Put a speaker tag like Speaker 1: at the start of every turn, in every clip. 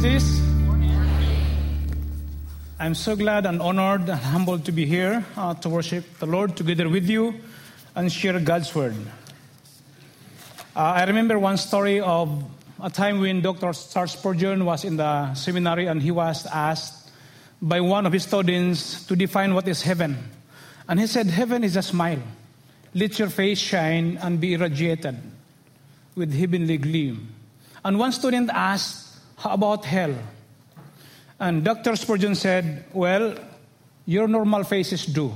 Speaker 1: Bridges. I'm so glad and honored and humbled to be here uh, to worship the Lord together with you and share God's word. Uh, I remember one story of a time when Dr. Charles Spurgeon was in the seminary and he was asked by one of his students to define what is heaven. And he said, Heaven is a smile. Let your face shine and be irradiated with heavenly gleam. And one student asked, How about hell? And Dr. Spurgeon said, Well, your normal faces do.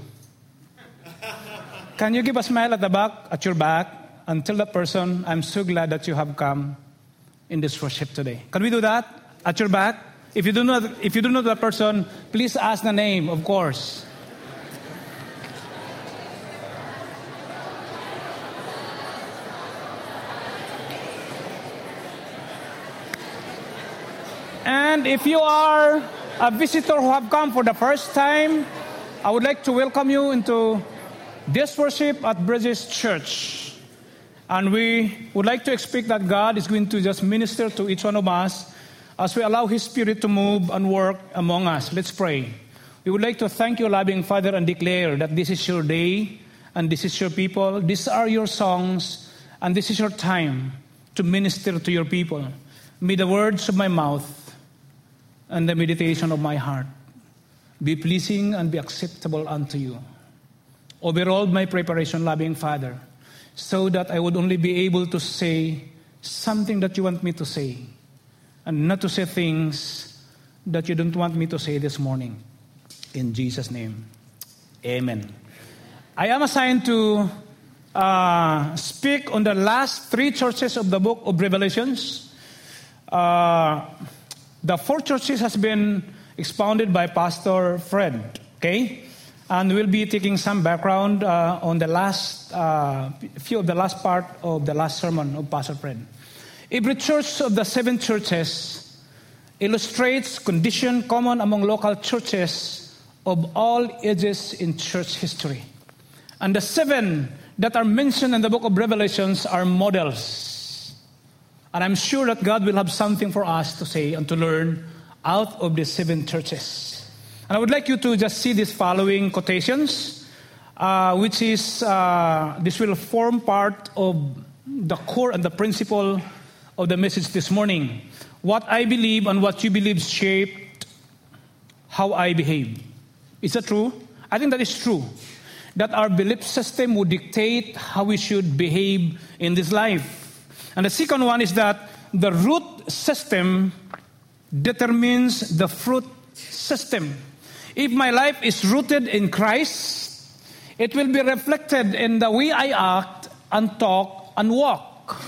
Speaker 1: Can you give a smile at the back, at your back, and tell that person, I'm so glad that you have come in this worship today? Can we do that? At your back? If you do not, if you do not know that person, please ask the name, of course. And if you are a visitor who have come for the first time, I would like to welcome you into this worship at Bridges Church. And we would like to expect that God is going to just minister to each one of us as we allow His Spirit to move and work among us. Let's pray. We would like to thank you, loving Father, and declare that this is your day and this is your people. These are your songs and this is your time to minister to your people. May the words of my mouth and the meditation of my heart be pleasing and be acceptable unto you. Overall, my preparation, loving Father, so that I would only be able to say something that you want me to say, and not to say things that you don't want me to say this morning. In Jesus' name, amen. I am assigned to uh, speak on the last three churches of the book of Revelations. Uh, the four churches has been expounded by Pastor Fred, okay? And we'll be taking some background uh, on the last uh, few of the last part of the last sermon of Pastor Fred. Every church of the seven churches illustrates condition common among local churches of all ages in church history. And the seven that are mentioned in the book of Revelations are models and I'm sure that God will have something for us to say and to learn out of the seven churches. And I would like you to just see these following quotations, uh, which is, uh, this will form part of the core and the principle of the message this morning. What I believe and what you believe shaped how I behave. Is that true? I think that is true. That our belief system would dictate how we should behave in this life. And the second one is that the root system determines the fruit system. If my life is rooted in Christ, it will be reflected in the way I act and talk and walk.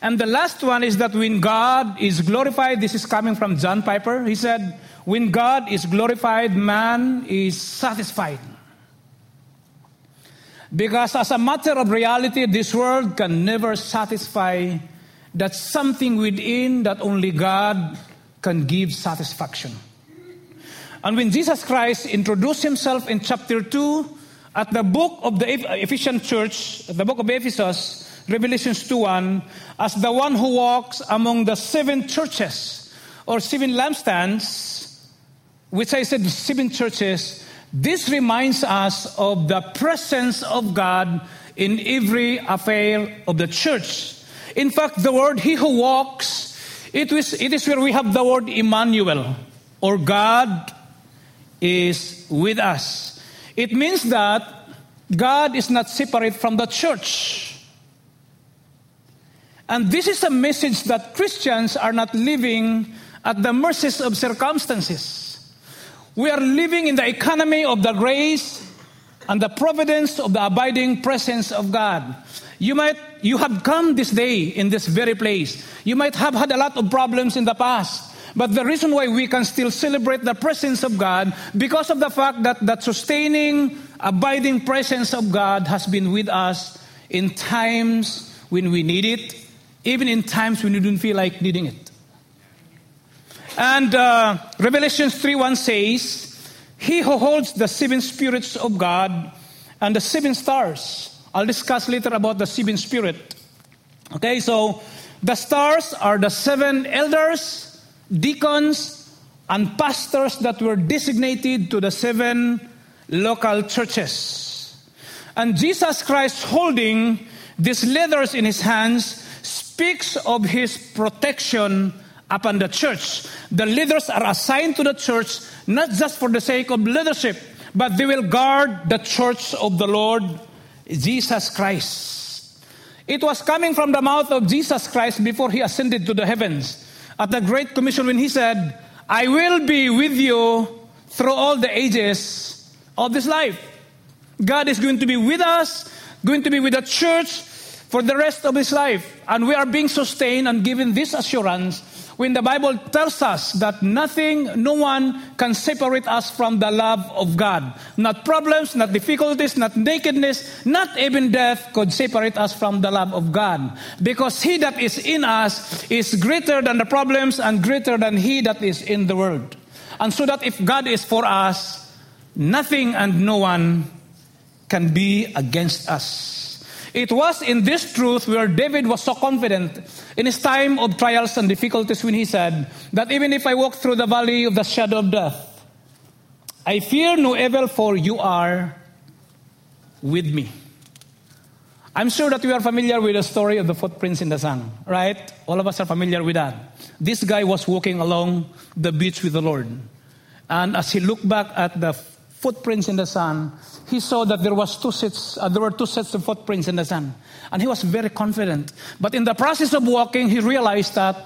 Speaker 1: And the last one is that when God is glorified, this is coming from John Piper. He said, When God is glorified, man is satisfied. Because, as a matter of reality, this world can never satisfy that something within that only God can give satisfaction. And when Jesus Christ introduced himself in chapter 2 at the book of the Ephesian church, the book of Ephesus, Revelations 2 1, as the one who walks among the seven churches or seven lampstands, which I said seven churches, this reminds us of the presence of God in every affair of the church. In fact, the word he who walks, it is, it is where we have the word Emmanuel, or God is with us. It means that God is not separate from the church. And this is a message that Christians are not living at the mercies of circumstances. We are living in the economy of the grace and the providence of the abiding presence of God. You might you have come this day in this very place. You might have had a lot of problems in the past. But the reason why we can still celebrate the presence of God because of the fact that that sustaining abiding presence of God has been with us in times when we need it, even in times when we don't feel like needing it. And uh, Revelation 3 1 says, He who holds the seven spirits of God and the seven stars. I'll discuss later about the seven spirit. Okay, so the stars are the seven elders deacons, and pastors that were designated to the seven local churches. And Jesus Christ, holding these letters in his hands, speaks of his protection upon the church. The leaders are assigned to the church not just for the sake of leadership, but they will guard the church of the Lord Jesus Christ. It was coming from the mouth of Jesus Christ before he ascended to the heavens at the Great Commission when he said, I will be with you through all the ages of this life. God is going to be with us, going to be with the church for the rest of his life. And we are being sustained and given this assurance when the Bible tells us that nothing, no one can separate us from the love of God. Not problems, not difficulties, not nakedness, not even death could separate us from the love of God. Because He that is in us is greater than the problems and greater than He that is in the world. And so that if God is for us, nothing and no one can be against us. It was in this truth where David was so confident in his time of trials and difficulties when he said that even if I walk through the valley of the shadow of death, I fear no evil, for you are with me. I'm sure that you are familiar with the story of the footprints in the sand, right? All of us are familiar with that. This guy was walking along the beach with the Lord. And as he looked back at the footprints in the sand, he saw that there was two sets, uh, there were two sets of footprints in the sand, and he was very confident. But in the process of walking, he realized that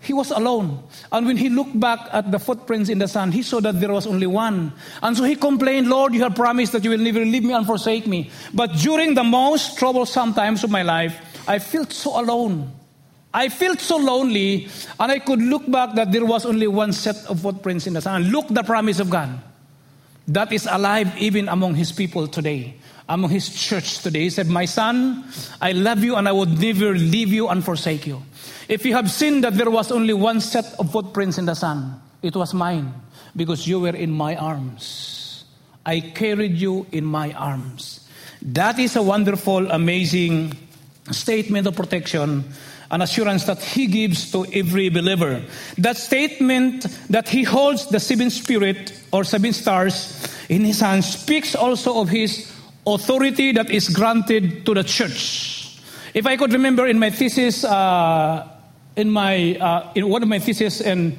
Speaker 1: he was alone. And when he looked back at the footprints in the sand, he saw that there was only one. And so he complained, Lord, you have promised that you will never leave me and forsake me. But during the most troublesome times of my life, I felt so alone. I felt so lonely, and I could look back that there was only one set of footprints in the sand. Look the promise of God that is alive even among his people today, among his church today. He said, My son, I love you and I will never leave you and forsake you. If you have seen that there was only one set of footprints in the sand, it was mine because you were in my arms. I carried you in my arms. That is a wonderful, amazing statement of protection an assurance that he gives to every believer. That statement that he holds the seven spirit or seven stars in his hand speaks also of his authority that is granted to the church. If I could remember in my thesis, uh, in my uh, in one of my theses in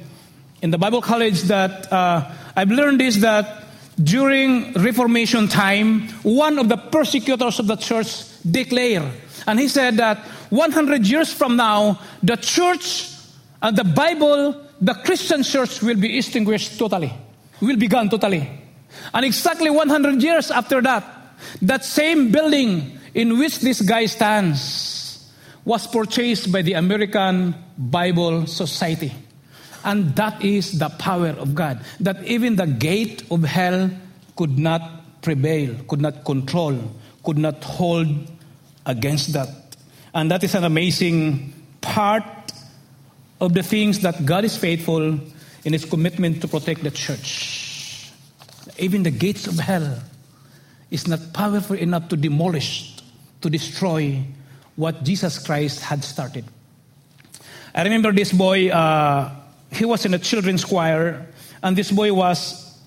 Speaker 1: in the Bible college, that uh, I've learned is that during Reformation time, one of the persecutors of the church declared, and he said that 100 years from now, the church and the Bible, the Christian church will be extinguished totally, will be gone totally. And exactly 100 years after that, that same building in which this guy stands was purchased by the American Bible Society. And that is the power of God. That even the gate of hell could not prevail, could not control, could not hold against that. And that is an amazing part of the things that God is faithful in his commitment to protect the church. Even the gates of hell is not powerful enough to demolish, to destroy what Jesus Christ had started. I remember this boy, uh, he was in a children's choir, and this boy was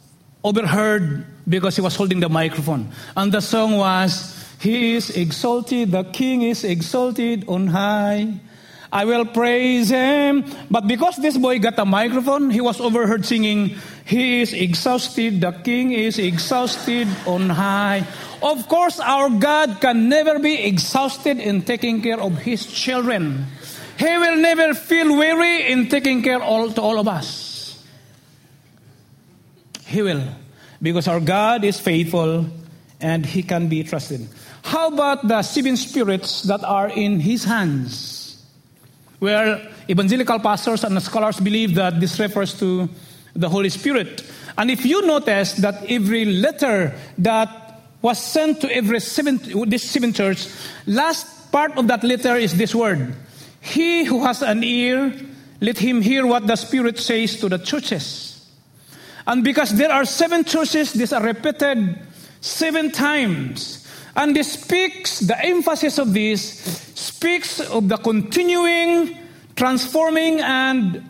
Speaker 1: overheard because he was holding the microphone. And the song was, he is exalted, the King is exalted on high. I will praise him. But because this boy got a microphone, he was overheard singing, He is exhausted, the King is exhausted on high. Of course, our God can never be exhausted in taking care of his children. He will never feel weary in taking care all, to all of us. He will. Because our God is faithful and he can be trusted. How about the seven spirits that are in his hands? Where evangelical pastors and scholars believe that this refers to the Holy Spirit. And if you notice that every letter that was sent to every seven, this seven church, last part of that letter is this word. He who has an ear, let him hear what the Spirit says to the churches. And because there are seven churches, these are repeated seven times. And this speaks, the emphasis of this speaks of the continuing, transforming, and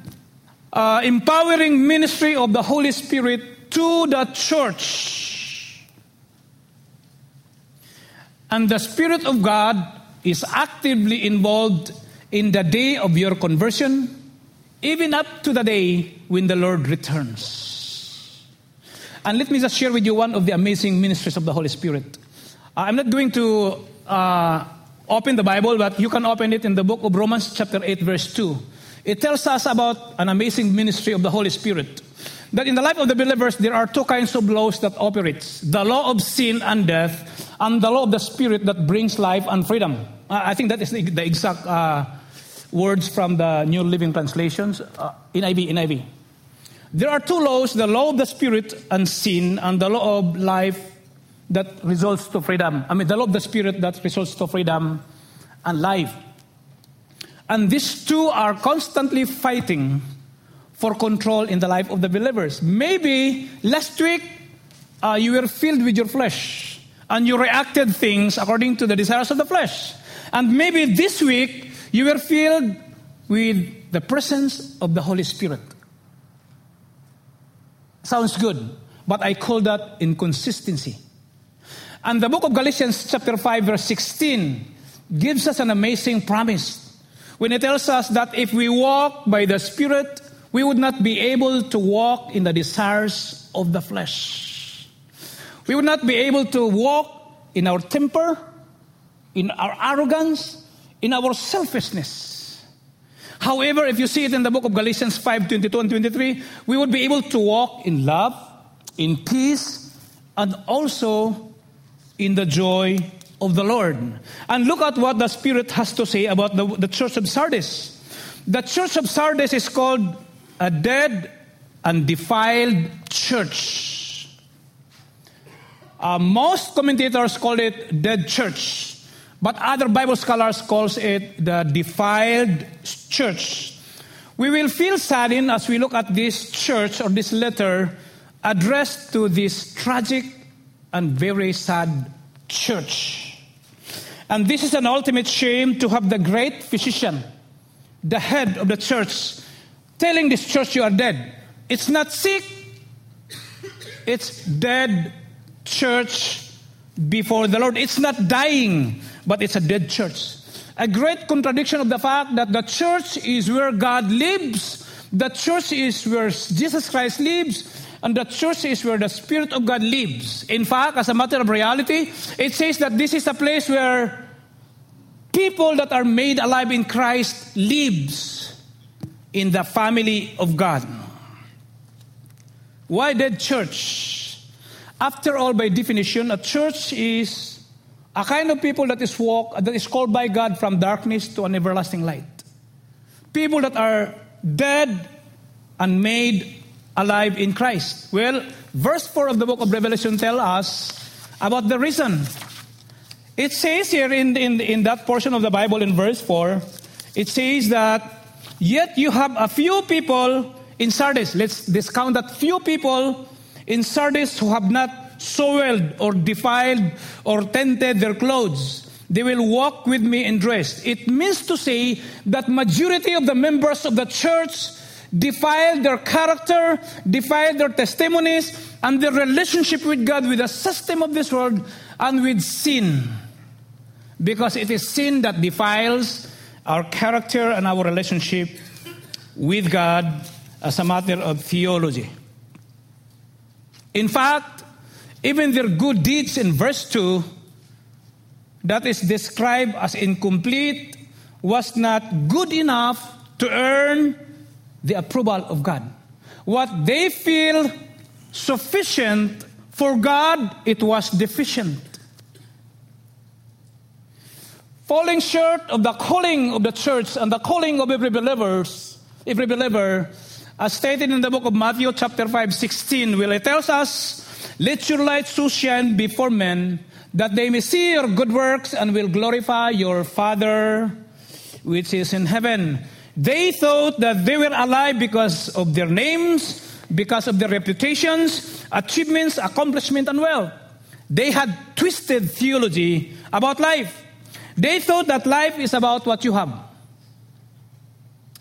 Speaker 1: uh, empowering ministry of the Holy Spirit to the church. And the Spirit of God is actively involved in the day of your conversion, even up to the day when the Lord returns. And let me just share with you one of the amazing ministries of the Holy Spirit. Uh, I'm not going to uh, open the Bible, but you can open it in the book of Romans, chapter 8, verse 2. It tells us about an amazing ministry of the Holy Spirit. That in the life of the believers, there are two kinds of laws that operates the law of sin and death, and the law of the Spirit that brings life and freedom. Uh, I think that is the, exact uh, words from the New Living Translations, uh, NIV, NIV. There are two laws the law of the Spirit and sin, and the law of life that results to freedom. I mean, the law of the Spirit that results to freedom and life. And these two are constantly fighting for control in the life of the believers. Maybe last week uh, you were filled with your flesh and you reacted things according to the desires of the flesh. And maybe this week you were filled with the presence of the Holy Spirit. Sounds good, but I call that inconsistency. And the book of Galatians, chapter 5, verse 16, gives us an amazing promise when it tells us that if we walk by the Spirit, we would not be able to walk in the desires of the flesh. We would not be able to walk in our temper, in our arrogance, in our selfishness. However, if you see it in the book of Galatians 5 22 and 23, we would be able to walk in love, in peace, and also in the joy of the Lord. And look at what the Spirit has to say about the, the church of Sardis. The church of Sardis is called a dead and defiled church. Uh, most commentators call it dead church, but other Bible scholars calls it the defiled church. We will feel saddened as we look at this church or this letter addressed to this tragic and very sad church. And this is an ultimate shame to have the great physician, the head of the church, telling this church you are dead. It's not sick, it's dead church before the Lord. It's not dying, but it's a dead church. A great contradiction of the fact that the church is where God lives, the church is where Jesus Christ lives, and the church is where the Spirit of God lives. In fact, as a matter of reality, it says that this is a place where people that are made alive in Christ lives in the family of God. Why dead church? After all, by definition, a church is a kind of people that is walk that is called by God from darkness to an everlasting light. People that are dead and made alive in Christ. Well, verse 4 of the book of Revelation tell us about the reason. It says here in, in, in that portion of the Bible in verse 4, it says that Yet you have a few people in Sardis. Let's discount that few people in Sardis who have not soiled or defiled or tainted their clothes. They will walk with me in dress. It means to say that majority of the members of the church defiled their character, defiled their testimonies, and their relationship with God, with the system of this world, and with sin. Because it is sin that defiles our character and our relationship with God as a matter of theology. In fact, even their good deeds in verse 2, that is described as incomplete, was not good enough to earn the approval of God. What they feel sufficient for God, it was deficient. falling short of the calling of the church and the calling of every believers, every believer, as stated in the book of Matthew chapter 5, 16, where it tells us, Let your light so shine before men that they may see your good works and will glorify your Father which is in heaven. They thought that they were alive because of their names, because of their reputations, achievements, accomplishment, and wealth. They had twisted theology about life. They thought that life is about what you have.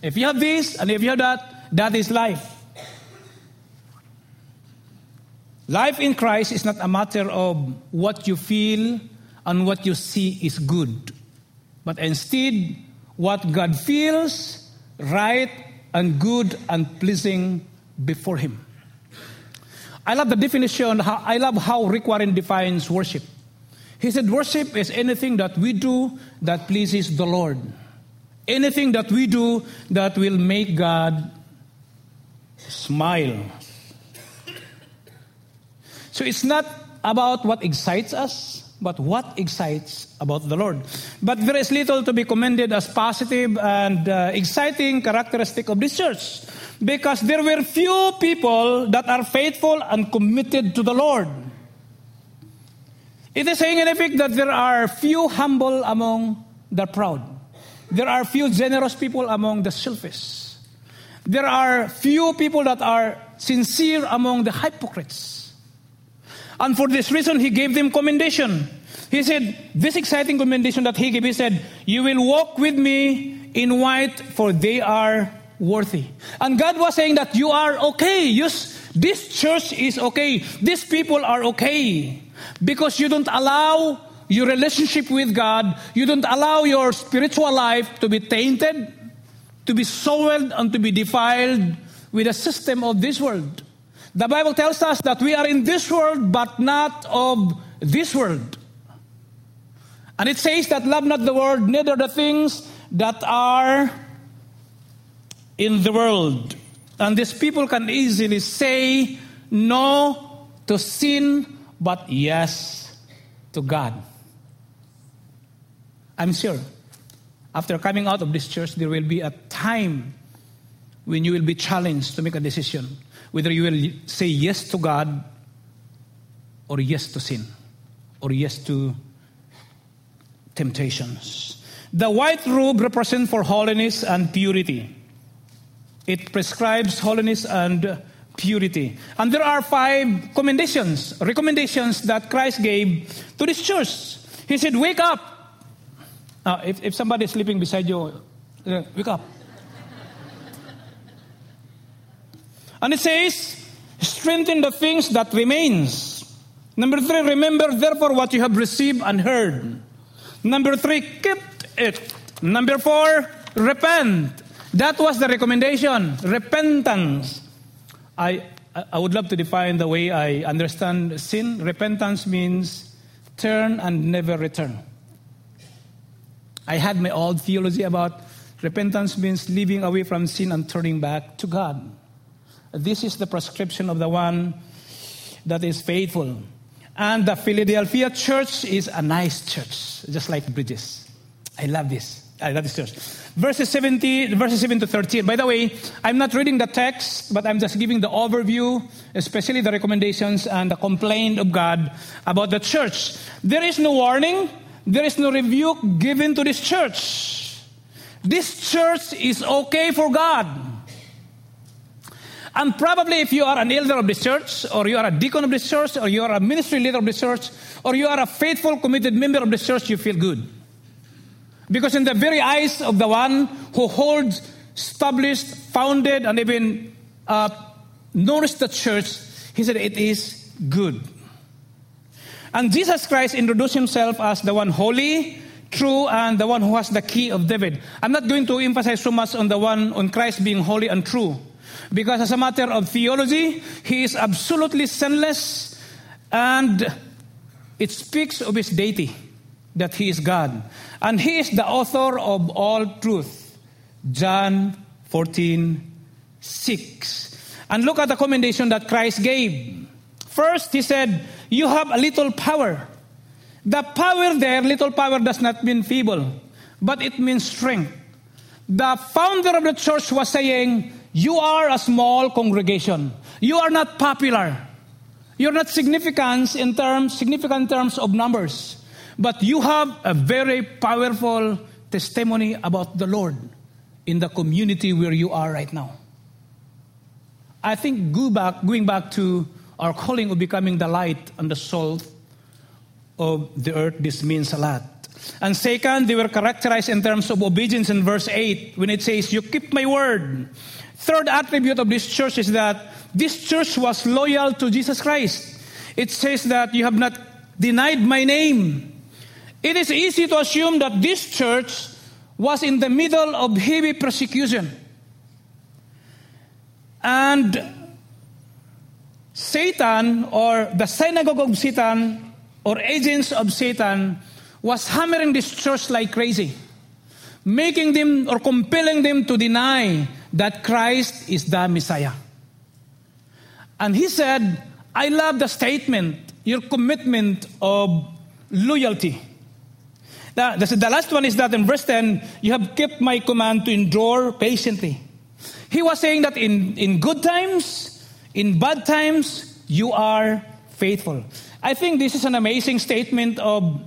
Speaker 1: If you have this and if you have that, that is life. Life in Christ is not a matter of what you feel and what you see is good, but instead what God feels right and good and pleasing before Him. I love the definition, I love how Rick Warren defines worship. He said, Worship is anything that we do that pleases the Lord. Anything that we do that will make God smile. So it's not about what excites us, but what excites about the Lord. But there is little to be commended as positive and uh, exciting characteristic of this church because there were few people that are faithful and committed to the Lord. It is saying in effect that there are few humble among the proud. There are few generous people among the selfish. There are few people that are sincere among the hypocrites. And for this reason, he gave them commendation. He said, This exciting commendation that he gave, he said, You will walk with me in white, for they are worthy. And God was saying that you are okay. Yes, this church is okay. These people are okay. Because you don't allow your relationship with God, you don't allow your spiritual life to be tainted, to be soiled, and to be defiled with the system of this world. The Bible tells us that we are in this world, but not of this world. And it says that love not the world, neither the things that are in the world. And these people can easily say no to sin, but yes to God. I'm sure after coming out of this church, there will be a time when you will be challenged to make a decision whether you will say yes to God or yes to sin or yes to temptations. The white robe represents for holiness and purity. It prescribes holiness and purity. And there are five commendations, recommendations that Christ gave to this church. He said, Wake up, now, if, if somebody is sleeping beside you, uh, wake up. And it says, strengthen the things that remains. Number three, remember therefore what you have received and heard. Number three, keep it. Number four, repent. That was the recommendation, repentance. I, I would love to define the way I understand sin. Repentance means turn and never return. I had my old theology about repentance means living away from sin and turning back to God. This is the prescription of the one that is faithful. And the Philadelphia church is a nice church, just like Bridges. I love this. I love this church. Verses 70, verses 7 to 13. By the way, I'm not reading the text, but I'm just giving the overview, especially the recommendations and the complaint of God about the church. There is no warning, there is no rebuke given to this church. This church is okay for God. And probably if you are an elder of this church, or you are a deacon of this church, or you are a ministry leader of this church, or you are a faithful, committed member of this church, you feel good. Because in the very eyes of the one who holds, established, founded, and even uh, nourished the church, he said it is good. And Jesus Christ introduced himself as the one holy, true, and the one who has the key of David. I'm not going to emphasize so much on the one, on Christ being holy and true. Because as a matter of theology, he is absolutely sinless and it speaks of his deity, that he is God. And he is the author of all truth. John 14, 6. And look at the commendation that Christ gave. First, he said, You have a little power. The power there, little power does not mean feeble, but it means strength. The founder of the church was saying, You are a small congregation. You are not popular. You're not significant in terms, significant terms of numbers. But you have a very powerful testimony about the Lord in the community where you are right now. I think go back, going back to our calling of becoming the light and the salt of the earth, this means a lot. And second, they were characterized in terms of obedience in verse 8 when it says, You keep my word. Third attribute of this church is that this church was loyal to Jesus Christ. It says that you have not denied my name. It is easy to assume that this church was in the middle of heavy persecution. And Satan, or the synagogue of Satan, or agents of Satan, was hammering this church like crazy, making them or compelling them to deny that Christ is the Messiah. And he said, I love the statement, your commitment of loyalty. The, the, the last one is that in verse 10, you have kept my command to endure patiently. He was saying that in, in good times, in bad times, you are faithful. I think this is an amazing statement of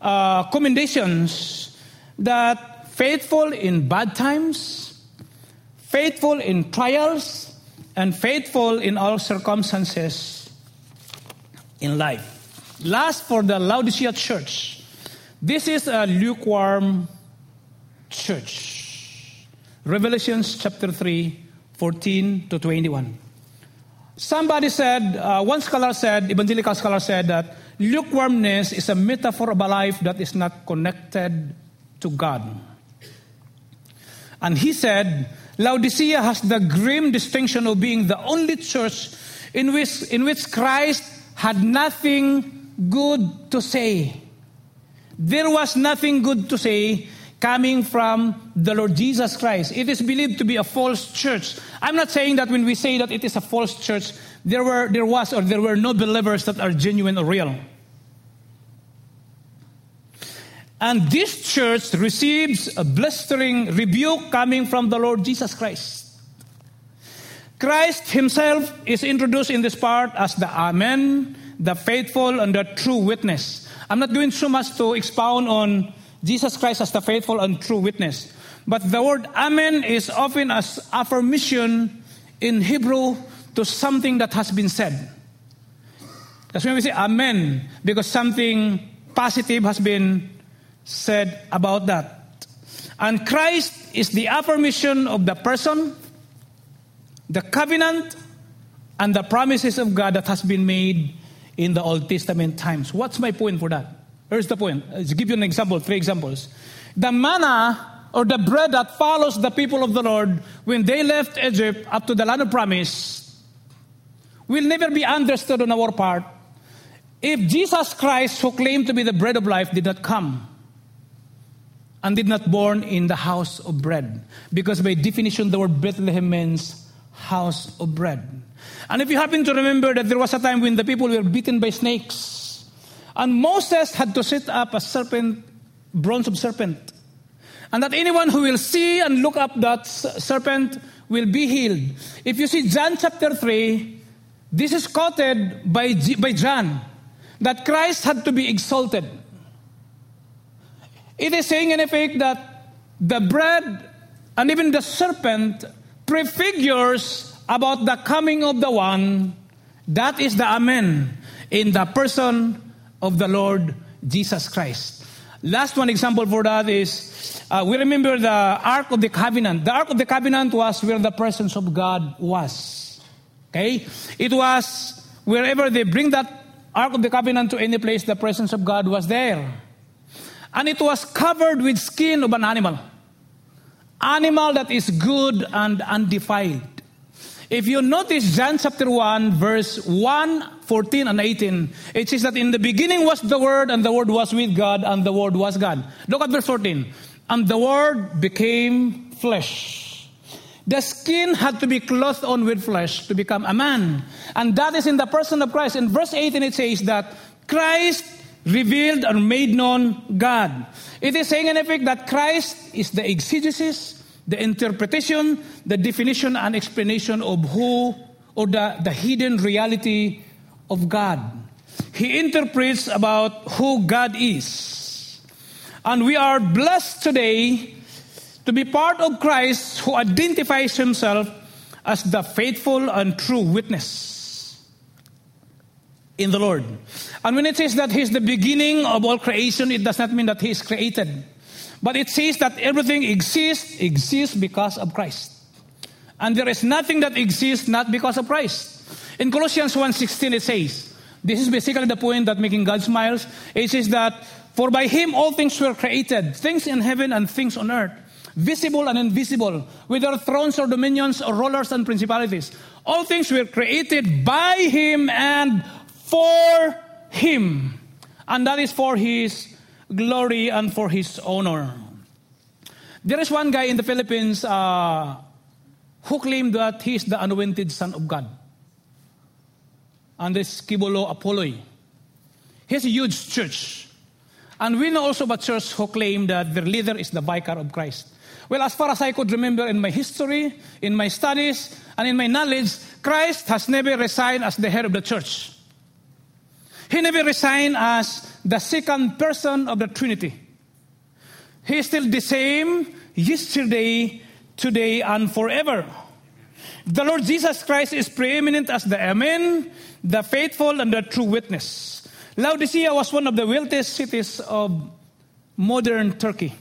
Speaker 1: uh, commendations that faithful in bad times, faithful in trials, and faithful in all circumstances in life. Last, for the Laodicea church, this is a lukewarm church. Revelations chapter 3, 14 to 21. Somebody said, uh, one scholar said, evangelical scholar said that lukewarmness is a metaphor of a life that is not connected to God. And he said, Laodicea has the grim distinction of being the only church in which, in which Christ had nothing good to say. There was nothing good to say coming from the Lord Jesus Christ. It is believed to be a false church. I'm not saying that when we say that it is a false church, there were there was or there were no believers that are genuine or real. And this church receives a blistering rebuke coming from the Lord Jesus Christ. Christ himself is introduced in this part as the Amen, the faithful, and the true witness. I'm not doing so much to expound on Jesus Christ as the faithful and true witness. But the word Amen is often as affirmation in Hebrew to something that has been said. That's when we say Amen, because something positive has been said about that. And Christ is the affirmation of the person, the covenant, and the promises of God that has been made in the Old Testament times. What's my point for that? Here's the point. Let's give you an example, three examples. The manna or the bread that follows the people of the Lord when they left Egypt up to the land of promise will never be understood on our part if Jesus Christ, who claimed to be the bread of life, did not come and did not born in the house of bread. Because by definition, the word Bethlehem means house of bread. And if you happen to remember that there was a time when the people were beaten by snakes, and Moses had to set up a serpent, bronze serpent, and that anyone who will see and look up that serpent will be healed. If you see John chapter 3, this is quoted by, by John that Christ had to be exalted. It is saying, in effect, that the bread and even the serpent prefigures about the coming of the one that is the Amen in the person of the Lord Jesus Christ. Last one example for that is uh, we remember the Ark of the Covenant. The Ark of the Covenant was where the presence of God was. Okay? It was wherever they bring that Ark of the Covenant to any place, the presence of God was there and it was covered with skin of an animal. Animal that is good and undefiled. If you notice John chapter 1, verse 1, 14, and 18, it says that in the beginning was the Word, and the Word was with God, and the Word was God. Look at verse 14. And the Word became flesh. The skin had to be clothed on with flesh to become a man. And that is in the person of Christ. In verse 18, it says that Christ revealed or made known God. It is saying in effect that Christ is the exegesis, the interpretation, the definition and explanation of who or the, the hidden reality of God. He interprets about who God is. And we are blessed today to be part of Christ who identifies himself as the faithful and true witness. In the Lord. And when it says that He's the beginning of all creation, it does not mean that He is created. But it says that everything exists, exists because of Christ. And there is nothing that exists not because of Christ. In Colossians 1.16 it says, this is basically the point that making God smiles. It says that, for by Him all things were created, things in heaven and things on earth, visible and invisible, whether thrones or dominions or rulers and principalities. All things were created by Him and for Him. And that is for His glory and for His honor. There is one guy in the Philippines uh, who claimed that he is the anointed Son of God. And this Quiboloy Apollo. He has a huge church. And we know also about church who claim that their leader is the vicar of Christ. Well, as far as I could remember in my history, in my studies, and in my knowledge, Christ has never resigned as the head of the church. He never resigned as the second person of the Trinity. He is still the same yesterday, today, and forever. The Lord Jesus Christ is preeminent as the Amen, the faithful, and the true witness. Laodicea was one of the wealthiest cities of modern Turkey.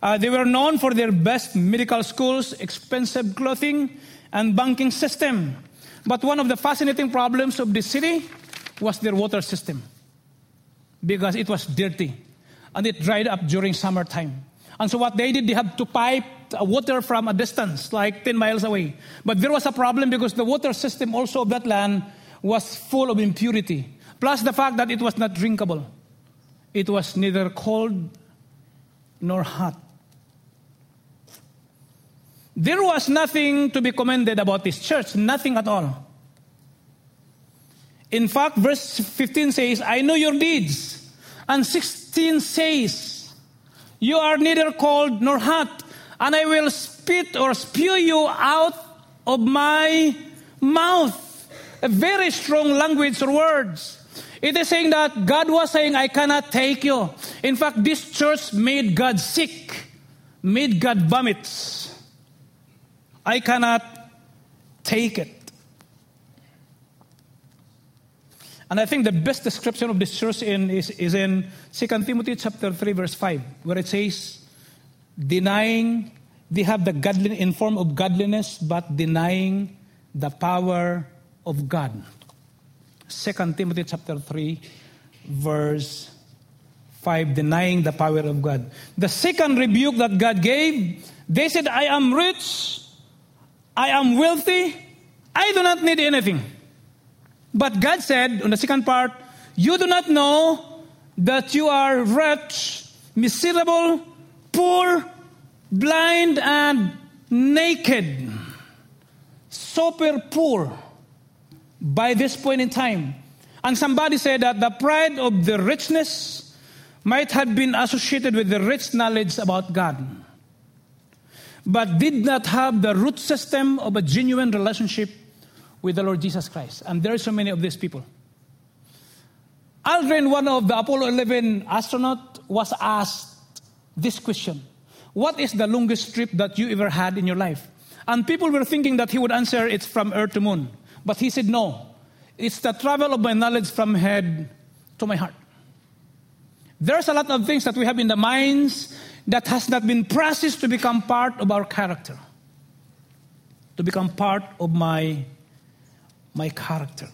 Speaker 1: Uh, they were known for their best medical schools, expensive clothing, and banking system. But one of the fascinating problems of the city was their water system because it was dirty and it dried up during summertime. And so what they did, they had to pipe water from a distance, like 10 miles away. But there was a problem because the water system also of that land was full of impurity. Plus the fact that it was not drinkable. It was neither cold nor hot. There was nothing to be commended about this church, nothing at all. In fact, verse 15 says, I know your deeds. And 16 says, You are neither cold nor hot, and I will spit or spew you out of my mouth. A very strong language or words. It is saying that God was saying, I cannot take you. In fact, this church made God sick, made God vomit. I cannot take it. And I think the best description of this church in, is, is in 2 Timothy chapter 3, verse 5, where it says, denying, they have the godly in form of godliness, but denying the power of God. 2 Timothy chapter 3, verse 5, denying the power of God. The second rebuke that God gave, they said, I am rich, I am wealthy, I do not need anything. But God said on the second part, You do not know that you are wretched, miserable, poor, blind, and naked. Super poor by this point in time. And somebody said that the pride of the richness might have been associated with the rich knowledge about God, but did not have the root system of a genuine relationship with the Lord Jesus Christ. And there are so many of these people. Aldrin, one of the Apollo 11 astronauts, was asked this question What is the longest trip that you ever had in your life? And people were thinking that he would answer it's from Earth to Moon. But he said, No, it's the travel of my knowledge from head to my heart. There's a lot of things that we have in the minds that has not been processed to become part of our character, to become part of my my character.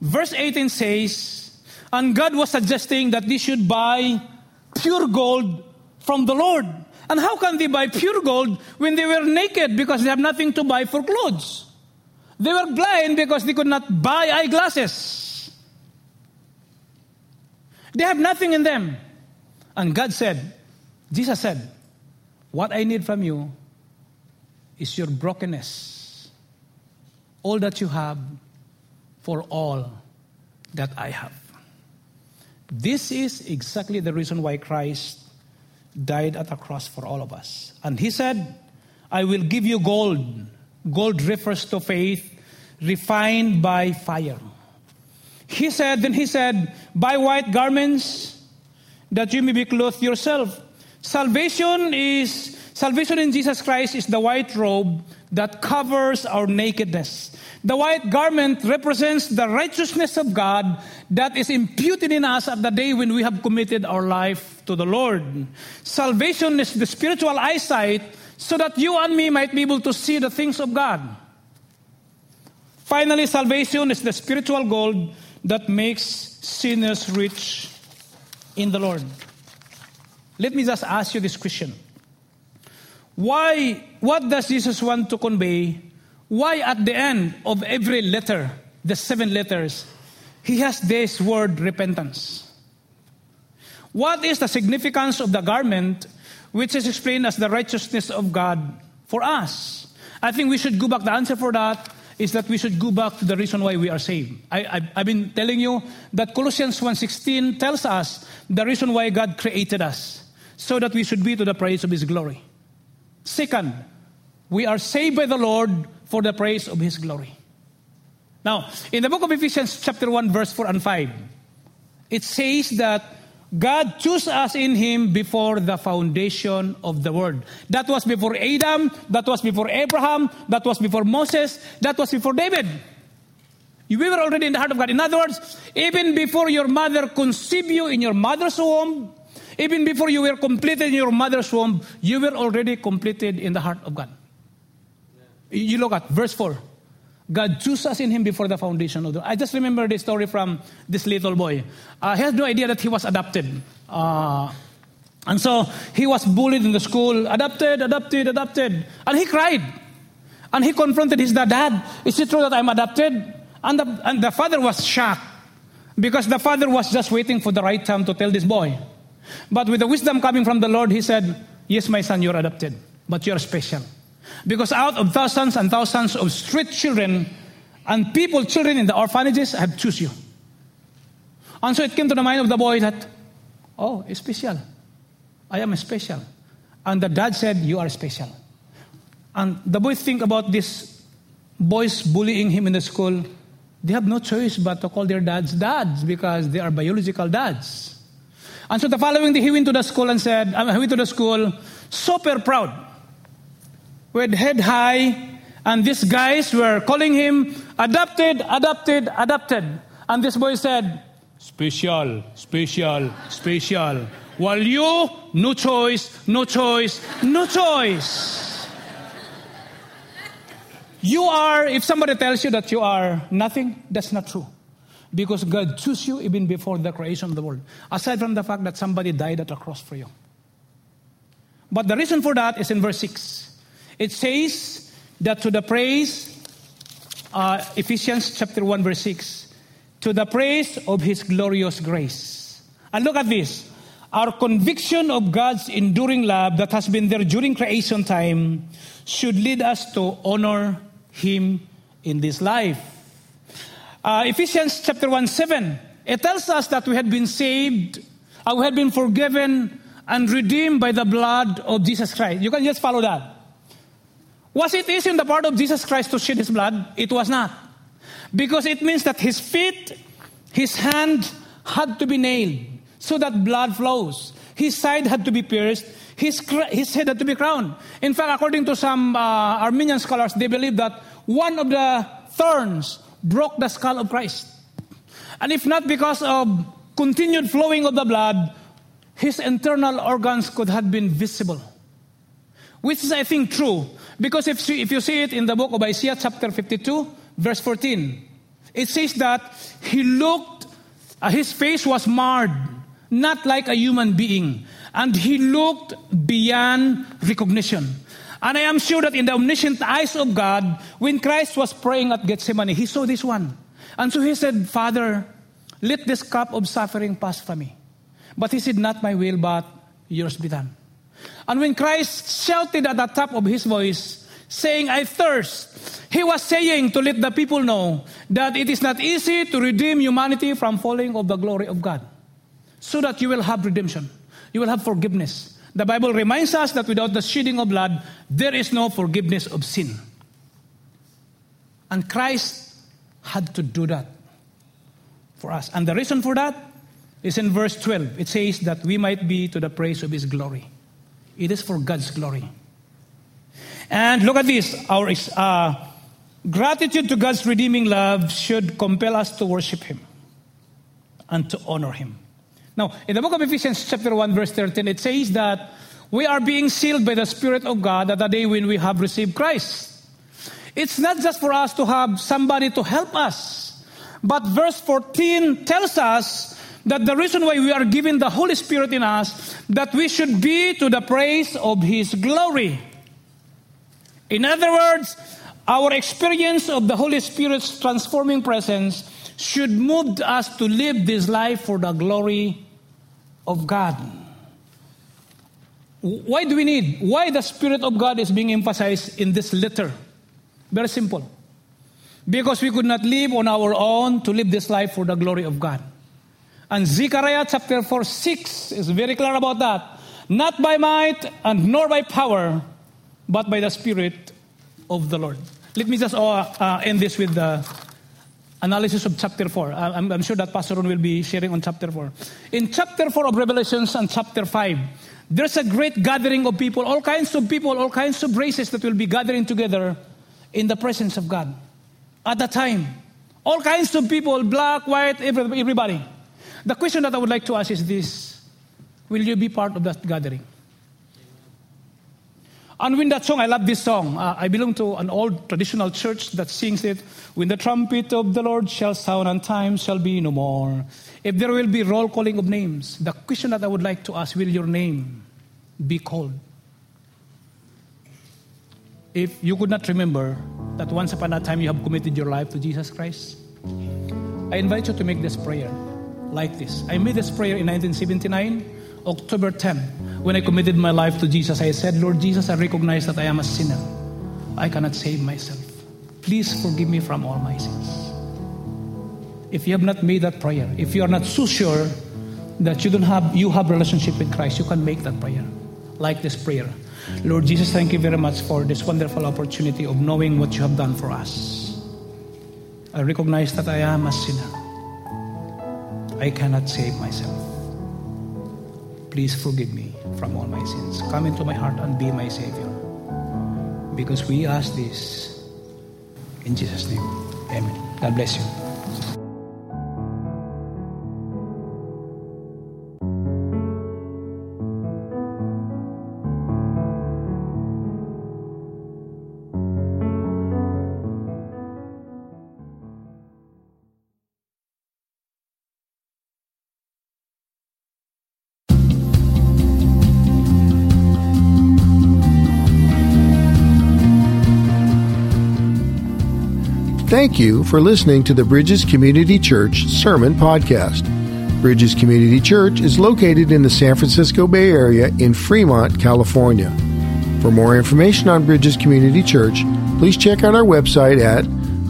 Speaker 1: Verse 18 says, And God was suggesting that they should buy pure gold from the Lord. And how can they buy pure gold when they were naked because they have nothing to buy for clothes? They were blind because they could not buy eyeglasses. They have nothing in them. And God said, Jesus said, What I need from you is your brokenness all that you have for all that I have. This is exactly the reason why Christ died at the cross for all of us. And he said, I will give you gold. Gold refers to faith refined by fire. He said, then he said, buy white garments that you may be clothed yourself. Salvation is salvation in Jesus Christ is the white robe that covers our nakedness. The white garment represents the righteousness of God that is imputed in us at the day when we have committed our life to the Lord. Salvation is the spiritual eyesight so that you and me might be able to see the things of God. Finally, salvation is the spiritual gold that makes sinners rich in the Lord. Let me just ask you this question. Why, what does Jesus want to convey? Why at the end of every letter, the seven letters, he has this word repentance? What is the significance of the garment which is explained as the righteousness of God for us? I think we should go back. The answer for that is that we should go back to the reason why we are saved. I, have been telling you that Colossians 1.16 tells us the reason why God created us, so that we should be to the praise of His glory. Second, we are saved by the Lord for the praise of His glory. Now, in the book of Ephesians, chapter 1, verse 4 and 5, it says that God chose us in Him before the foundation of the world. That was before Adam, that was before Abraham, that was before Moses, that was before David. We were already in the heart of God. In other words, even before your mother conceived you in your mother's womb, even before you were completed in your mother's womb, you were already completed in the heart of God. You look at verse 4. God chose us in him before the foundation of the I just remember the story from this little boy. Uh, he has no idea that he was adopted. Uh, and so he was bullied in the school, adopted, adopted, adopted. And he cried. And he confronted his dad, Dad, is it true that I'm adopted? And the, and the father was shocked because the father was just waiting for the right time to tell this boy. But with the wisdom coming from the Lord, he said, Yes, my son, you're adopted, but you're special. Because out of thousands and thousands of street children and people, children in the orphanages, I have choose you. And so it came to the mind of the boy that, oh, special. I am special. And the dad said, you are special. And the boy think about this boys bullying him in the school. They have no choice but to call their dads dads because they are biological dads. And so the following day, he went to the school and said, I went to the school super proud with head high, and these guys were calling him adopted, adopted, adopted. And this boy said, special, special, special. While you, no choice, no choice, no choice. You are, if somebody tells you that you are nothing, that's not true. Because God chose you even before the creation of the world. Aside from the fact that somebody died at the cross for you. But the reason for that is in verse 6. It says that to the praise, uh, Ephesians chapter 1, verse 6, to the praise of his glorious grace. And look at this. Our conviction of God's enduring love that has been there during creation time should lead us to honor him in this life. Uh, Ephesians chapter 1, 7, it tells us that we had been saved, uh, we had been forgiven and redeemed by the blood of Jesus Christ. You can just follow that. Was it easy in the part of Jesus Christ to shed his blood? It was not. Because it means that his feet, his hand had to be nailed so that blood flows. His side had to be pierced. His, his head had to be crowned. In fact, according to some uh, Armenian scholars, they believe that one of the thorns broke the skull of Christ. And if not because of continued flowing of the blood, his internal organs could have been visible. Which is, I think, true. Because if, if you see it in the book of Isaiah, chapter 52, verse 14, it says that he looked, uh, his face was marred, not like a human being, and he looked beyond recognition. And I am sure that in the omniscient eyes of God, when Christ was praying at Gethsemane, he saw this one. And so he said, Father, let this cup of suffering pass from me. But he said, Not my will, but yours be done. And when Christ shouted at the top of his voice, saying, I thirst, he was saying to let the people know that it is not easy to redeem humanity from falling of the glory of God. So that you will have redemption. You will have forgiveness. The Bible reminds us that without the shedding of blood, there is no forgiveness of sin. And Christ had to do that for us. And the reason for that is in verse 12. It says that we might be to the praise of his glory. It is for God's glory. And look at this. Our, uh, Gratitude to God's redeeming love should compel us to worship Him and to honor Him. Now, in the book of Ephesians, chapter 1, verse 13, it says that we are being sealed by the Spirit of God at the day when we have received Christ. It's not just for us to have somebody to help us, but verse 14 tells us that the reason why we are given the Holy Spirit in us, that we should be to the praise of His glory. In other words, our experience of the Holy Spirit's transforming presence should move us to live this life for the glory of God. Why do we need? Why the Spirit of God is being emphasized in this letter? Very simple. Because we could not live on our own to live this life for the glory of God. And Zechariah chapter 4, 6 is very clear about that. Not by might and nor by power, but by the Spirit of the Lord. Let me just uh, uh, end this with the analysis of chapter 4. I'm, I'm sure that Pastor Ron will be sharing on chapter 4. In chapter 4 of Revelations and chapter 5, there's a great gathering of people, all kinds of people, all kinds of races that will be gathering together in the presence of God at that time. All kinds of people, black, white, everybody. The question that I would like to ask is this Will you be part of that gathering? And when that song, I love this song. Uh, I belong to an old traditional church that sings it. When the trumpet of the Lord shall sound and time shall be no more. If there will be roll calling of names, the question that I would like to ask, will your name be called? If you could not remember that once upon a time you have committed your life to Jesus Christ, I invite you to make this prayer like this. I made this prayer in 1979, October 10. When I committed my life to Jesus, I said, Lord Jesus, I recognize that I am a sinner. I cannot save myself. Please forgive me from all my sins. If you have not made that prayer, if you are not so sure that you don't have you have relationship with Christ, you can make that prayer. Like this prayer. Lord Jesus, thank you very much for this wonderful opportunity of knowing what you have done for us. I recognize that I am a sinner. I cannot save myself. Please forgive me from all my sins. Come into my heart and be my Savior. Because we ask this in Jesus' name. Amen. God bless you.
Speaker 2: Thank you for listening to the Bridges Community Church Sermon Podcast. Bridges Community Church is located in the San Francisco Bay Area in Fremont, California. For more information on Bridges Community Church, please check out our website at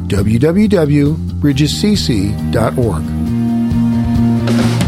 Speaker 2: www.bridgescc.org.